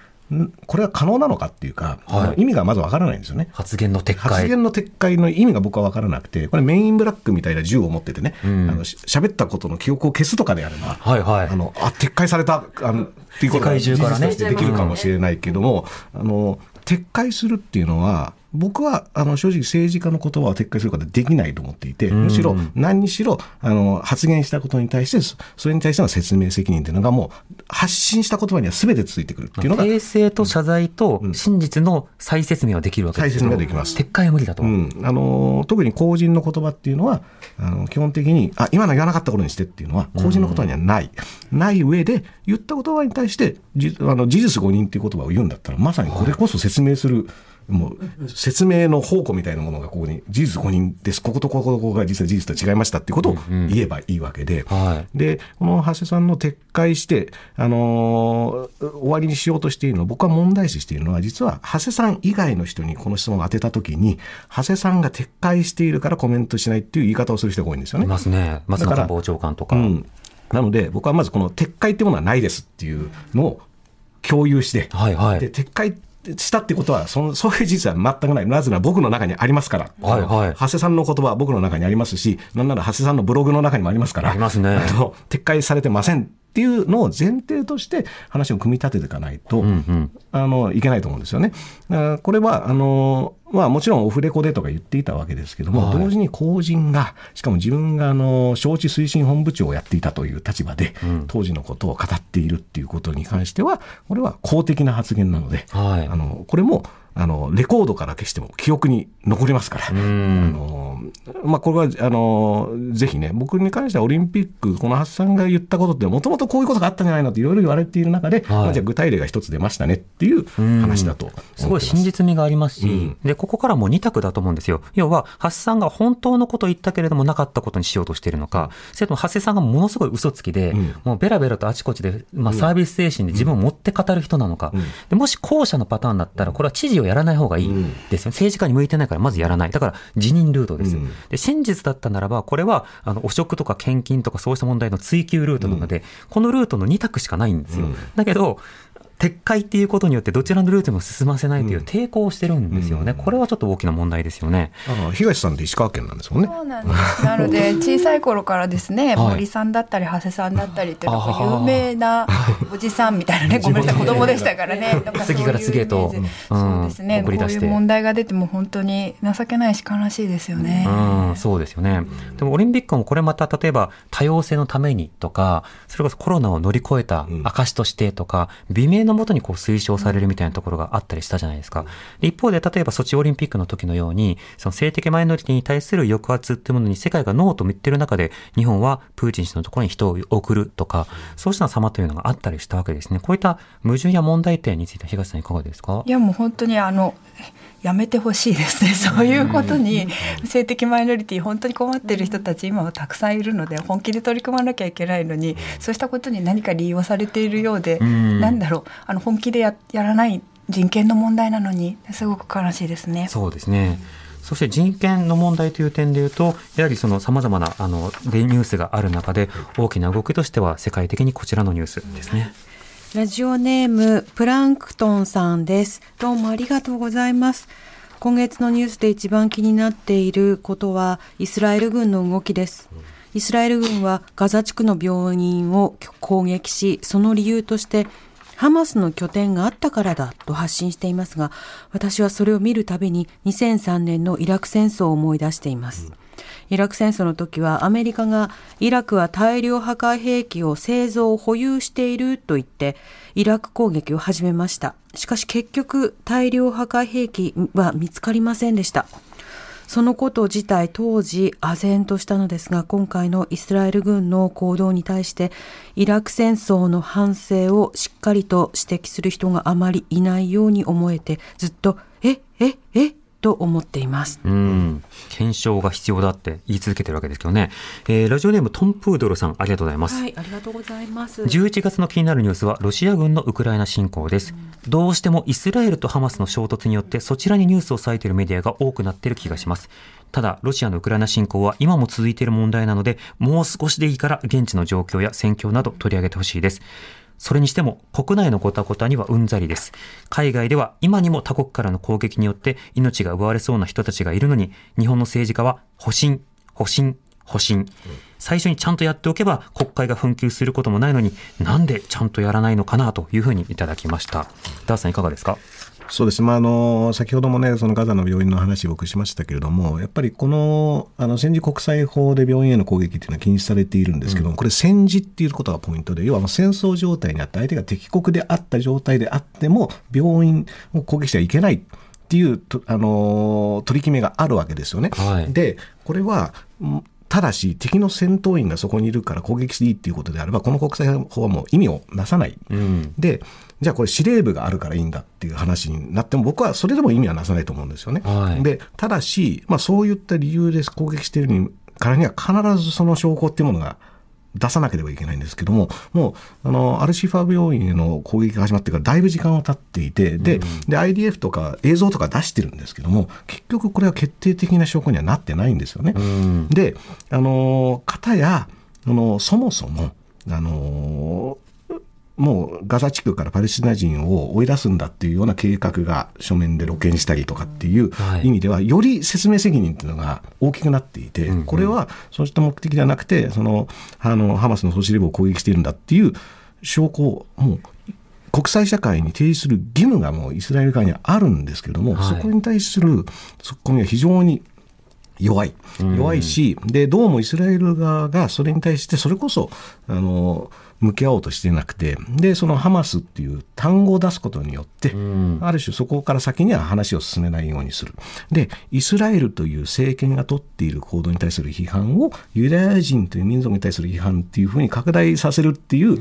これは可能なのかっていうか、はい。意味がまずわからないんですよね。発言の撤回。発言の撤回の意味が僕は分からなくて、これ、メインブラックみたいな銃を持っててね、ん。あのし喋ったことの記憶を消すとかであれば、はいはい。あのあ撤回されたあのっていうことが世界中からできるかもしれないけども、あの撤回するっていうのは、僕はあの正直政治家の言葉を撤回することはできないと思っていて、ん。むしろ何にしろあの発言したことに対して、そそれに対しての説明責任というのがもう発信した言葉には全てついてくるっていうのが、訂正と謝罪と真実の再説明はできるわけです再説明ができます。撤回は無理だと。うん、あの特に公人の言葉っていうのはあの基本的にあ今の言わなかったことにしてっていうのは公人の言葉にはない、ない上で言った言葉に対してじあの事実誤認っていう言葉を言うんだったらまさにこれこそ説明する、もう説明の宝庫みたいなものがここに事実誤認ですこことこことここが実は事実と違いましたっていうことを言えばいいわけで、はいでこの長谷さんの撤回して、あのー終わりにしようとしているの僕は問題視しているのは実は長谷さん以外の人にこの質問を当てた時に長谷さんが撤回しているからコメントしないっていう言い方をする人が多いんですよね。いますね。松官房長官とか。うん、なので僕はまずこの撤回っていうものはないですっていうのを共有して、はいはいで撤回したってことはその そういう事実は全くない。なぜなら僕の中にありますから、はいはい。長谷さんの言葉は僕の中にありますしなんなら長谷さんのブログの中にもありますから。ありますね。あの撤回されてませんっていうのを前提として話を組み立てていかないと、うんうん。あのいけないと思うんですよね。これはあの、まあ、もちろんオフレコでとか言っていたわけですけども、はい同時に公人が、しかも自分があの招致推進本部長をやっていたという立場で、当時のことを語っているっていうことに関しては、これは公的な発言なので、はいあのこれもあのレコードから消しても記憶に残りますから。あん。のまあ、これはあのぜひね、僕に関してはオリンピック、この発さんが言ったことって、もともとこういうことがあったんじゃないのっていろいろ言われている中で、はい。まあ、じゃあ具体例が一つ出ましたねっていう話だとす。すごい真実味がありますし、うん。で、ここからもう二択だと思うんですよ。要は、ハスさんが本当のことを言ったけれどもなかったことにしようとしているのか、それともハセさんがものすごい嘘つきで、ん。もうベラベラとあちこちで、まあ、サービス精神で自分を持って語る人なのか、でもし後者のパターンだったら、これは知事をやらない方がいいですよ。政治家に向いてないからまずやらない。だから辞任ルートです。うんで、真実だったならば、これは、あの、汚職とか献金とかそうした問題の追及ルートなので、このルートの二択しかないんですよ。うんだけど、撤回っていうことによってどちらのルートにも進ませないという抵抗をしてるんですよね。これはちょっと大きな問題ですよね。あの東さんって石川県なんですもんね。そうなんです。なので小さい頃からですね、はい森さんだったり長谷さんだったりって有名なおじさんみたいなね、ごめんなさい子供でしたからね。次から次へとうんそうですね。こう送り出していう問題が出ても本当に情けないし悲しいですよね。うん、そうですよね。でもオリンピックもこれまた例えば多様性のためにとか、それこそコロナを乗り越えた証としてとか、美名のもとにこう推奨されるみたいなところがあったりしたじゃないですか。で一方で例えばソチオリンピックの時のように、その性的マイノリティに対する抑圧っていうものに世界がノーと言ってる中で、日本はプーチン氏のところに人を送るとか、そうした様というのがあったりしたわけですね。こういった矛盾や問題点について東さんいかがですか？いやもう本当にあのやめてほしいですねそういうことに性的マイノリティ本当に困ってる人たち今はたくさんいるので本気で取り組まなきゃいけないのにそうしたことに何か利用されているようでんなんだろうあの本気でややらない人権の問題なのにすごく悲しいですね。そうですね。そして人権の問題という点でいうと、やはりその様々なあのニュースがある中で、大きな動きとしては世界的にこちらのニュースですね。ラジオネームプランクトンさんです。どうもありがとうございます。今月のニュースで一番気になっていることはイスラエル軍の動きです。イスラエル軍はガザ地区の病院を攻撃し、その理由としてハマスの拠点があったからだと発信していますが、私はそれを見るたびに2003年のイラク戦争を思い出しています。イラク戦争の時はアメリカがイラクは大量破壊兵器を製造保有していると言ってイラク攻撃を始めました。しかし結局大量破壊兵器は見つかりませんでした。そのこと自体当時唖然としたのですが今回のイスラエル軍の行動に対してイラク戦争の反省をしっかりと指摘する人があまりいないように思えてずっとえええと思っています。うん。検証が必要だって言い続けてるわけですけどね。えーラジオネームトンプードルさん、ありがとうございます。はい、ありがとうございます。11月の気になるニュースはロシア軍のウクライナ侵攻です。どうしてもイスラエルとハマスの衝突によってそちらにニュースを割いているメディアが多くなっている気がします。ただ、ロシアのウクライナ侵攻は今も続いている問題なので、もう少しでいいから現地の状況や戦況など取り上げてほしいです。それにしても国内のごたごたにはうんざりです。海外では今にも他国からの攻撃によって命が奪われそうな人たちがいるのに、日本の政治家は保身、保身、保身。最初にちゃんとやっておけば国会が紛糾することもないのになんでちゃんとやらないのかなというふうにいただきました。ダーさんいかがですか？そうです、まあ、あの先ほどもね、そのガザの病院の話、僕しましたけれども、やっぱりこのあの戦時国際法で病院への攻撃っていうのは禁止されているんですけども、これ、戦時っていうことがポイントで、要は戦争状態にあって、相手が敵国であった状態であっても、病院を攻撃してはいけない。っていうと、あの取り決めがあるわけですよね。はいでこれはんただし敵の戦闘員がそこにいるから攻撃していいっていうことであればこの国際法はもう意味をなさない、うん。でじゃあこれ司令部があるからいいんだっていう話になっても僕はそれでも意味はなさないと思うんですよね。はいでただし、まあ、そういった理由で攻撃しているからには必ずその証拠っていうものが出さなければいけないんですけども、もう、あの、アルシファ病院への攻撃が始まってからだいぶ時間は経っていて、で、で、IDF とか映像とか出してるんですけども、結局これは決定的な証拠にはなってないんですよね。うん。で、あのー、方や、あのーそもそも、あのーもうガザ地区からパレスチナ人を追い出すんだっていうような計画が書面で露見したりとかっていうはい。意味では、より説明責任っていうのが大きくなっていて、これはそうした目的ではなくて、そのあのハマスの総司令部を攻撃しているんだっていう証拠をもう国際社会に提示する義務がもうイスラエル側にはあるんですけども、はい。そこに対するツッコミは非常に弱い。弱いし、で、どうもイスラエル側がそれに対して、それこそ、あの、向き合おうとしてなくて、で、そのハマスっていう単語を出すことによって、ん。ある種そこから先には話を進めないようにする。で、イスラエルという政権が取っている行動に対する批判を、ユダヤ人という民族に対する批判っていうふうに拡大させるっていう、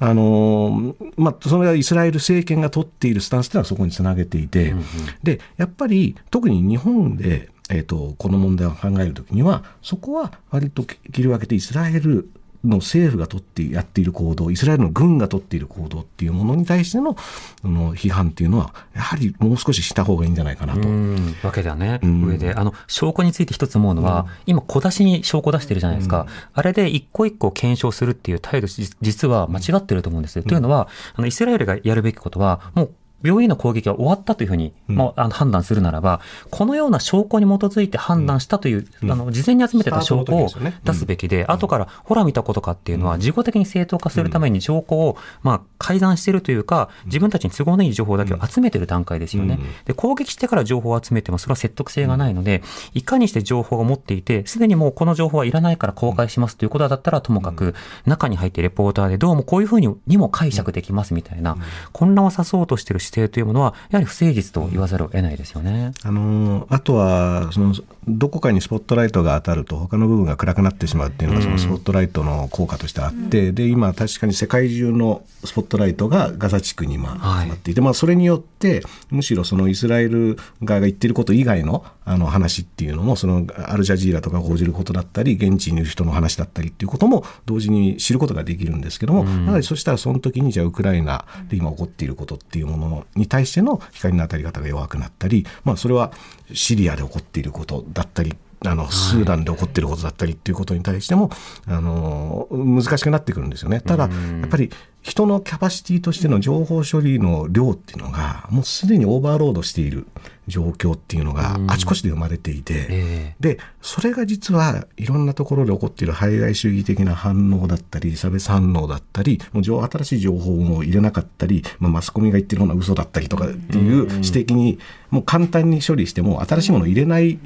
あの、まあ、それはイスラエル政権が取っているスタンスというのはそこにつなげていて、で、やっぱり特に日本で、えー、とこの問題を考えるときにはそこは割と切り分けてイスラエルの政府が取ってやっている行動イスラエルの軍が取っている行動っていうものに対してのあの批判っていうのはやはりもう少しした方がいいんじゃないかなと。うん。わけではね、うん。上で、あの、証拠について一つ思うのは、今、小出しに証拠出してるじゃないですか。あれで一個一個検証するっていう態度、じ実は間違ってると思うんです。というのは、あの、イスラエルがやるべきことは、もう、病院の攻撃は終わったというふうに、まあ、あの判断するならば、このような証拠に基づいて判断したという、あの、事前に集めてた証拠を出すべきで、後から、ほら見たことかっていうのは、自己的に正当化するために証拠を、まあ、改ざんしてるというか、自分たちに都合のいい情報だけを集めてる段階ですよね。で、攻撃してから情報を集めても、それは説得性がないので、いかにして情報を持っていて、すでにもうこの情報はいらないから公開しますということだったらともかく、中に入ってレポーターでどうもこういうふうににも解釈できますみたいな、混乱を誘おうとしている姿勢というものは、やはり不誠実と言わざるを得ないですよね。あのあとはそのどこかにスポットライトが当たると他の部分が暗くなってしまうっていうのがそのスポットライトの効果としてあって、で今確かに世界中のスポットライトがガザ地区に今はい集まっていて、まあ、それによってむしろそのイスラエル側が言ってること以外のあの話っていうのもそのアルジャジーラとか報じることだったり現地にいる人の話だったりっていうことも同時に知ることができるんですけども、やはりそしたらその時にじゃあウクライナで今起こっていることっていうものに対しての光の当たり方が弱くなったり、まあ、それはシリアで起こっていることだったりあのスーダンで起こっていることだったりっていうことに対しても、あの難しくなってくるんですよね。ただやっぱり人のキャパシティとしての情報処理の量っていうのがもうすでにオーバーロードしている状況っていうのがあちこちで生まれていて、えでそれが実はいろんなところで起こっている排外主義的な反応だったり差別反応だったりもう情新しい情報も入れなかったり、まあ、マスコミが言ってるような嘘だったりとかっていう指摘にもう簡単に処理しても新しいものを入れない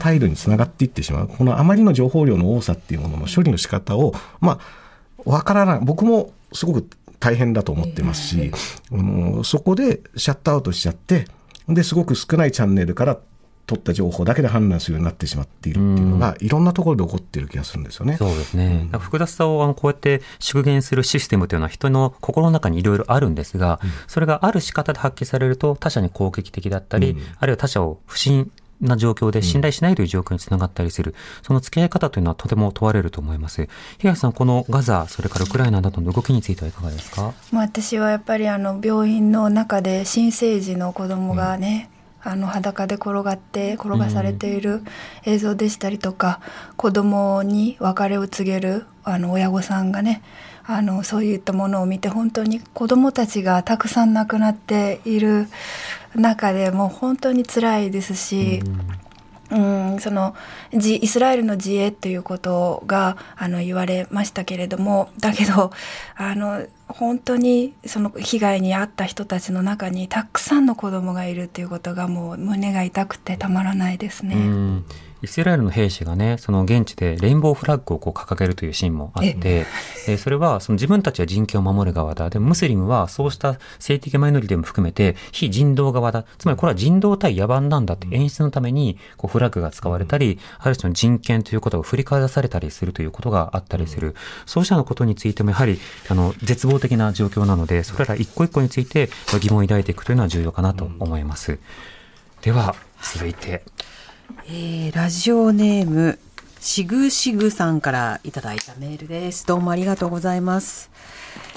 態度につながっていってしまう。このあまりの情報量の多さっていうものの処理の仕方をまあわからない。僕もすごく大変だと思ってますし、あのそこでシャットアウトしちゃってですごく少ないチャンネルから取った情報だけで判断するようになってしまっているっていうのが、いろんなところで起こっている気がするんですよね。そうですね。なんか複雑さをあのこうやって縮減するシステムというのは人の心の中にいろいろあるんですが、それがある仕方で発揮されると他者に攻撃的だったり、あるいは他者を不信な状況で信頼しないという状況につながったりする、その付き合い方というのはとても問われると思います。東さん、このガザ、それからウクライナなどの動きについてはいかがですか？まあ、私はやっぱりあの病院の中で新生児の子供がね、あの裸で転がって転がされている映像でしたりとか、子供に別れを告げるあの親御さんがねあのそういったものを見て本当に子供たちがたくさん亡くなっている中でもう本当に辛いですし、うん、そのじイスラエルの自衛ということがあの言われましたけれどもだけどあの本当にその被害に遭った人たちの中にたくさんの子供がいるということがもう胸が痛くてたまらないですね。うんイスラエルの兵士がね、その現地でレインボーフラッグをこう掲げるというシーンもあって、えそれはその自分たちは人権を守る側だ。でもムスリムはそうした性的マイノリティも含めて非人道側だ。つまりこれは人道対野蛮なんだって演出のためにこうフラッグが使われたり、ある種の人権ということが振り返らされたりするということがあったりする。そうしたようなことについてもやはりあの絶望的な状況なので、それら一個一個について疑問を抱いていくというのは重要かなと思います。では、続いて。えーラジオネームしぐしぐさんからいただいたメールです。どうもありがとうございます。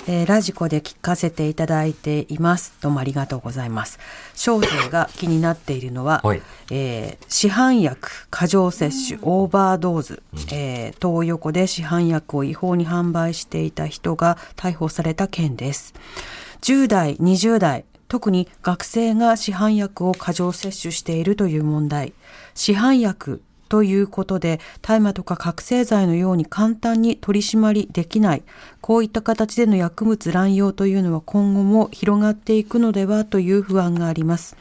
えーラジコで聞かせていただいています。どうもありがとうございます。小生が気になっているのは、はいえー市販薬過剰摂取オーバードーズ、えー東横で市販薬を違法に販売していた人が逮捕された件です。10代、20代、特に学生が市販薬を過剰摂取しているという問題。市販薬ということで大麻とか覚醒剤のように簡単に取り締まりできない。こういった形での薬物乱用というのは今後も広がっていくのではという不安があります。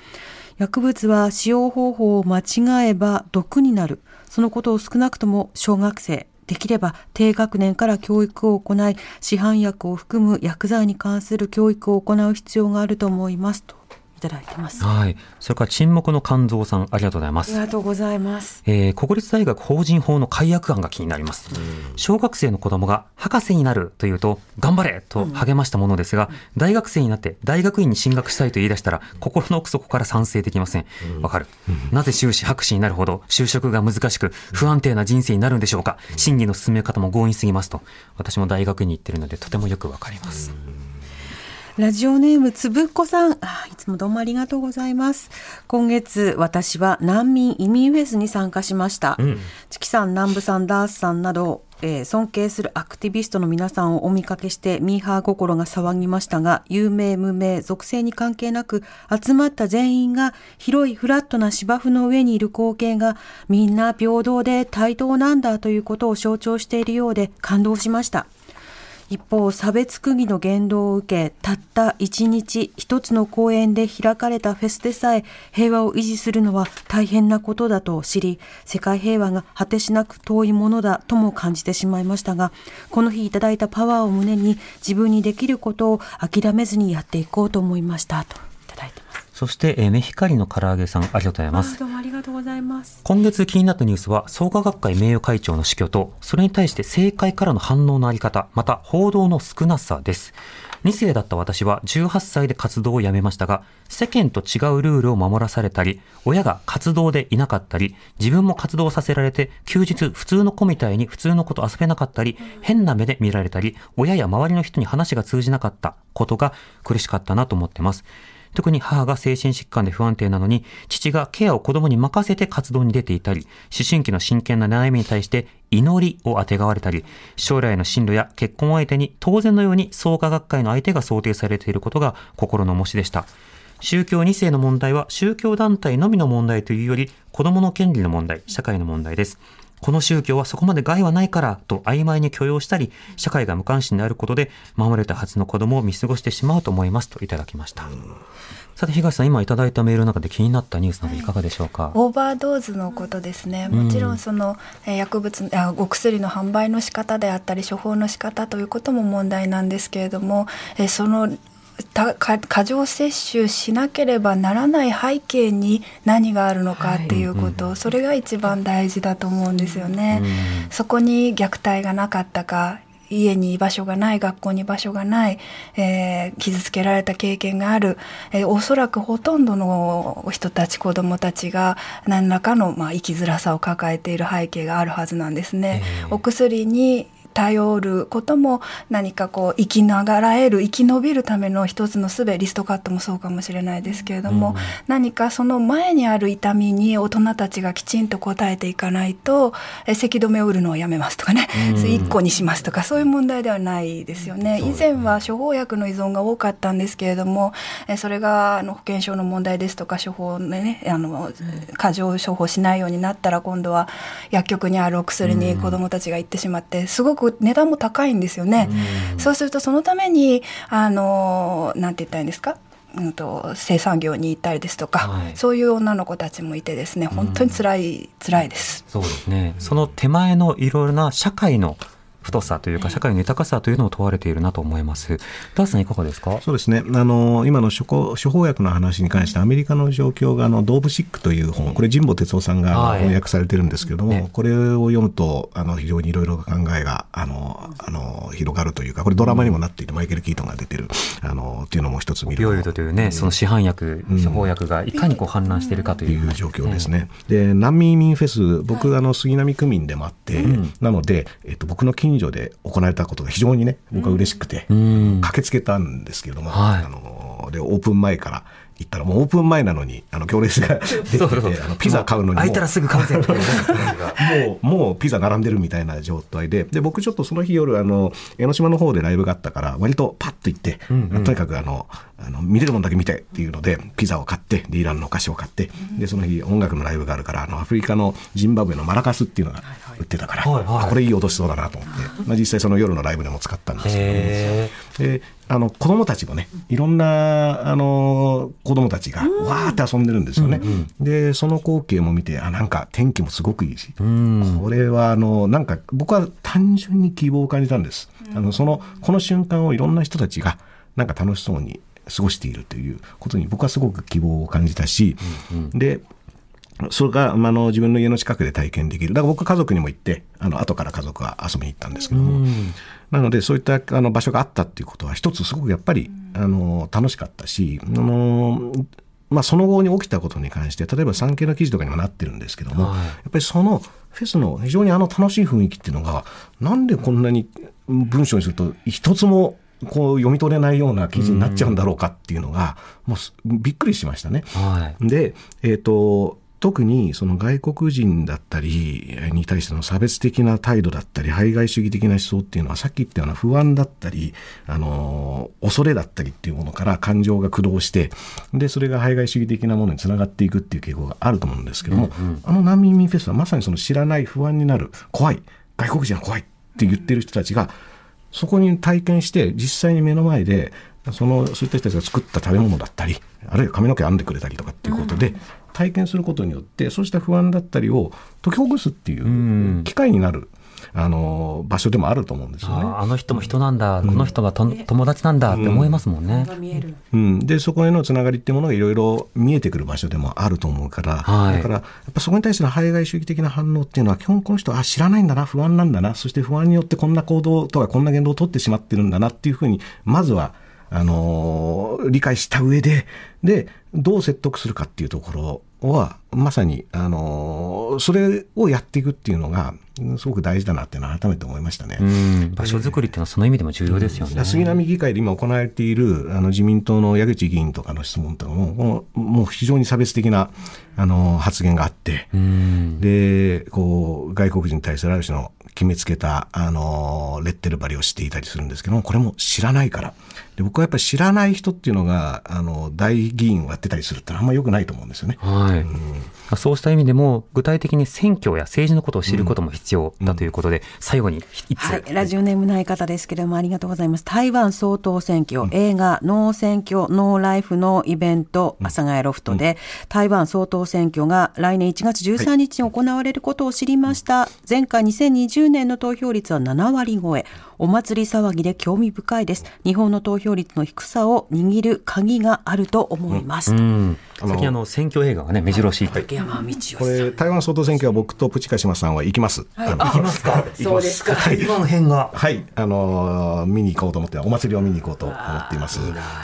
薬物は使用方法を間違えば毒になる。そのことを少なくとも小学生できれば低学年から教育を行い市販薬を含む薬剤に関する教育を行う必要があると思いますとただいてますあはい。それから沈黙の肝臓さん、ありがとうございますり。がとうございますえー国立大学法人法の改悪案が気になります。小学生の子供が博士になるというと、頑張れと励ましたものですが、大学生になって大学院に進学したいと言い出したら、心の奥底から賛成できません。わかる。なぜ修士博士になるほど就職が難しく、不安定な人生になるんでしょうか。審議の進め方も強引すぎますと。私も大学に行ってるので、とてもよくわかります。ラジオネームつぶっこさん。あいつもどうもありがとうございます。今月私は難民移民フェスに参加しました、チキさん南部さんダースさんなどえー尊敬するアクティビストの皆さんをお見かけしてミーハー心が騒ぎましたが有名無名属性に関係なく集まった全員が広いフラットな芝生の上にいる光景がみんな平等で対等なんだということを象徴しているようで感動しました一方差別区議の言動を受けたった一日一つの公園で開かれたフェスでさえ平和を維持するのは大変なことだと知り世界平和が果てしなく遠いものだとも感じてしまいましたがこの日いただいたパワーを胸に自分にできることを諦めずにやっていこうと思いましたといただいてます。そして、えーメヒカリの唐揚げさん、ありがとうございます。どうもありがとうございます今月気になったニュースは、創価学会名誉会長の死去と、それに対して政界からの反応のあり方、また報道の少なさです。2世だった私は18歳で活動をやめましたが、世間と違うルールを守らされたり、親が活動でいなかったり、自分も活動させられて、休日普通の子みたいに普通の子と遊べなかったり、変な目で見られたり、親や周りの人に話が通じなかったことが苦しかったなと思ってます。特に母が精神疾患で不安定なのに、父がケアを子供に任せて活動に出ていたり、思春期の真剣な悩みに対して祈りをあてがわれたり、将来の進路や結婚相手に当然のように創価学会の相手が想定されていることが心の重しでした。宗教2世の問題は宗教団体のみの問題というより、子供の権利の問題、社会の問題です。この宗教はそこまで害はないからと曖昧に許容したり、社会が無関心であることで守れたはずの子供を見過ごしてしまうと思いますといただきました。さて、東さん、今いただいたメールの中で気になったニュースなどい。かがでしょうか、オーバードーズのことですね、もちろんその、えー薬物あお薬の販売の仕方であったり処方の仕方ということも問題なんですけれども、えーその過剰摂取しなければならない背景に何があるのかっていうこと、それが一番大事だと思うんですよね。そこに虐待がなかったか家に居場所がない学校に居場所がない、えー傷つけられた経験がある、えーおそらくほとんどの人たち子どもたちが何らかの、まあ、生きづらさを抱えている背景があるはずなんですね。お薬に頼ることも何かこう生きながらえる生き延びるための一つの術リストカットもそうかもしれないですけれども、何かその前にある痛みに大人たちがきちんと応えていかないとえ咳止めを売るのをやめますとかね、1個にしますとかそういう問題ではないですよね。以前は処方薬の依存が多かったんですけれどもえそれがあの保険証の問題ですとか処方でねあの過剰処方しないようになったら今度は薬局にあるお薬に子どもたちが行ってしまってすごく値段も高いんですよね。そうするとそのためにあのなんて言ったらいいんですか？うんと生産業に行ったりですとか、はいそういう女の子たちもいてですね本当に辛い、辛いです。そうですね。その手前のいろいろな社会の太さというか、社会の豊かさというのを問われているなと思います。ダースさんいかがですか？そうですね。あの、今の処方処方薬の話に関して、アメリカの状況が、あの、ドーブシックという本、これ、神保哲夫さんがはい。翻訳されてるんですけれども、ね。これを読むと、あの、非常にいろいろ考えが、あの、あの、広がるというか、これドラマにもなっていて、マイケル・キートンが出てる、あの、っていうのも一つ見るビョイルドというね、その市販薬、処方薬がいかにこう氾濫しているかという。いう状況ですね。で、難民移民フェス、僕、あの、杉並区民でもあって、なので、えっと、僕の近所で行われたことが非常にね、僕は嬉しくて、ん。駆けつけたんですけれども、はい。あの、で、オープン前から行ったら、もうオープン前なのに、あの、行列が できてあのピザ買うのにも。開いたらすぐ買うぜもう、もうピザ並んでるみたいな状態で、で、僕ちょっとその日夜、あの、江ノ島の方でライブがあったから、割とパッと行って、とにかくあの、あの、見れるもんだけ見てっていうので、ピザを買って、で、イランのお菓子を買って、で、その日音楽のライブがあるから、あの、アフリカのジンバブエのマラカスっていうのが売ってたから、はいはい。あこれいい音しそうだなと思って、まあ実際その夜のライブでも使ったんですけど、へであの子供たちもねいろんなあの子供たちがわーって遊んでるんですよね、でその光景も見てあなんか天気もすごくいいし、これはあのなんか僕は単純に希望を感じたんです、あのそのこの瞬間をいろんな人たちがなんか楽しそうに過ごしているということに僕はすごく希望を感じたし、でそれが、まあ、あの自分の家の近くで体験できる。だから僕家族にも行って、あの後から家族は遊びに行ったんですけども、なのでそういったあの場所があったっていうことは一つすごくやっぱりあの楽しかったし、あのまあ、その後に起きたことに関して例えば産経の記事とかにもなってるんですけども、はいやっぱりそのフェスの非常にあの楽しい雰囲気っていうのがなんでこんなに文章にすると一つもこう読み取れないような記事になっちゃうんだろうかっていうのが、もうすびっくりしましたね。はい。で、えっ、と、特にその外国人だったりに対しての差別的な態度だったり、排外主義的な思想っていうのは、さっき言ったような不安だったり、あのー恐れだったりっていうものから感情が駆動して、で、それが排外主義的なものにつながっていくっていう傾向があると思うんですけども、あの難民移民フェスはまさにその知らない不安になる、怖い、外国人は怖いって言ってる人たちが、そこに体験して実際に目の前でそのそういった人たちが作った食べ物だったりあるいは髪の毛編んでくれたりとかっていうことで、体験することによってそうした不安だったりを解きほぐすっていう機会になる、あの場所でもあると思うんですよね。ああの人も人なんだ、この人がと友達なんだって思いますもんね。が見える。うん、でそこへのつながりっていうものがいろいろ見えてくる場所でもあると思うから、はいだからやっぱそこに対しての排外主義的な反応っていうのは基本この人はあ知らないんだな不安なんだなそして不安によってこんな行動とかこんな言動を取ってしまってるんだなっていうふうにまずはあのー理解した上ででどう説得するかっていうところはまさに、あのーそれをやっていくっていうのがうんすごく大事だなっていうのは改めて思いましたね。うん。場所づくりっていうのはその意味でも重要ですよね。杉並議会で今行われているあの自民党の矢口議員とかの質問とかも、もう非常に差別的なあの発言があって、うん。で、こう、外国人に対するある種の決めつけた、あの、レッテル張りをしていたりするんですけども、これも知らないから。で僕はやっぱり知らない人っていうのが、あの、大議員をやってたりするってのはあんま良くないと思うんですよね。はい。そうした意味でも、具体的に選挙や政治のことを知ることも必要だということで、最後に一つ。はい、ラジオネームない方ですけれどもありがとうございます。台湾総統選挙、映画ノー選挙ノーライフのイベント、阿佐ヶ谷ロフトで、台湾総統選挙が来年1月13日に行われることを知りました。前回2020年の投票率は7割超え。お祭り騒ぎで興味深いです。日本の投票率の低さを握る鍵があると思います。うんあ最近あの選挙映画がね目白押し。い竹山道義これ台湾総統選挙は僕とプチカシマさんは行きます。行きますか？そうですか。台湾編がはい、あのー見に行こうと思ってお祭りを見に行こうと思っています。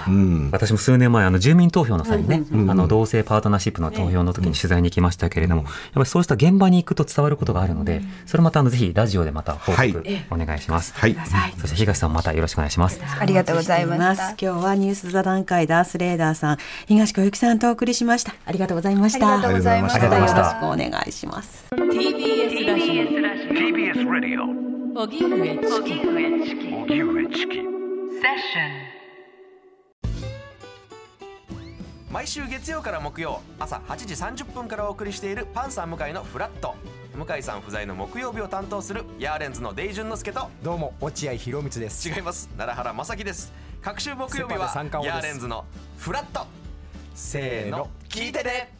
うん。私も数年前あの住民投票の際にね、あの同性パートナーシップの投票の時に取材に行きましたけれども、やっぱりそうした現場に行くと伝わることがあるので、それまたあのぜひラジオでまた報はい。告お願いします。はい。そして東さんまたよろしくお願いします。ありがとうございました。今日はニュース座談会ダースレーダーさん、東小雪さんとお送りしました。ありがとうございました。ありがとうございました。ありがとうございましたよろしくお願いします。TBS ラジオ荻上チキ荻上チキ毎週月曜から木曜朝8時30分からお送りしているパンサー向井のフラット。向井さん不在の木曜日を担当するヤーレンズのデイジュンの之介と。どうも落合博満です。違います。奈良原正樹です。各週木曜日はヤーレンズのフラットせーの聞いてね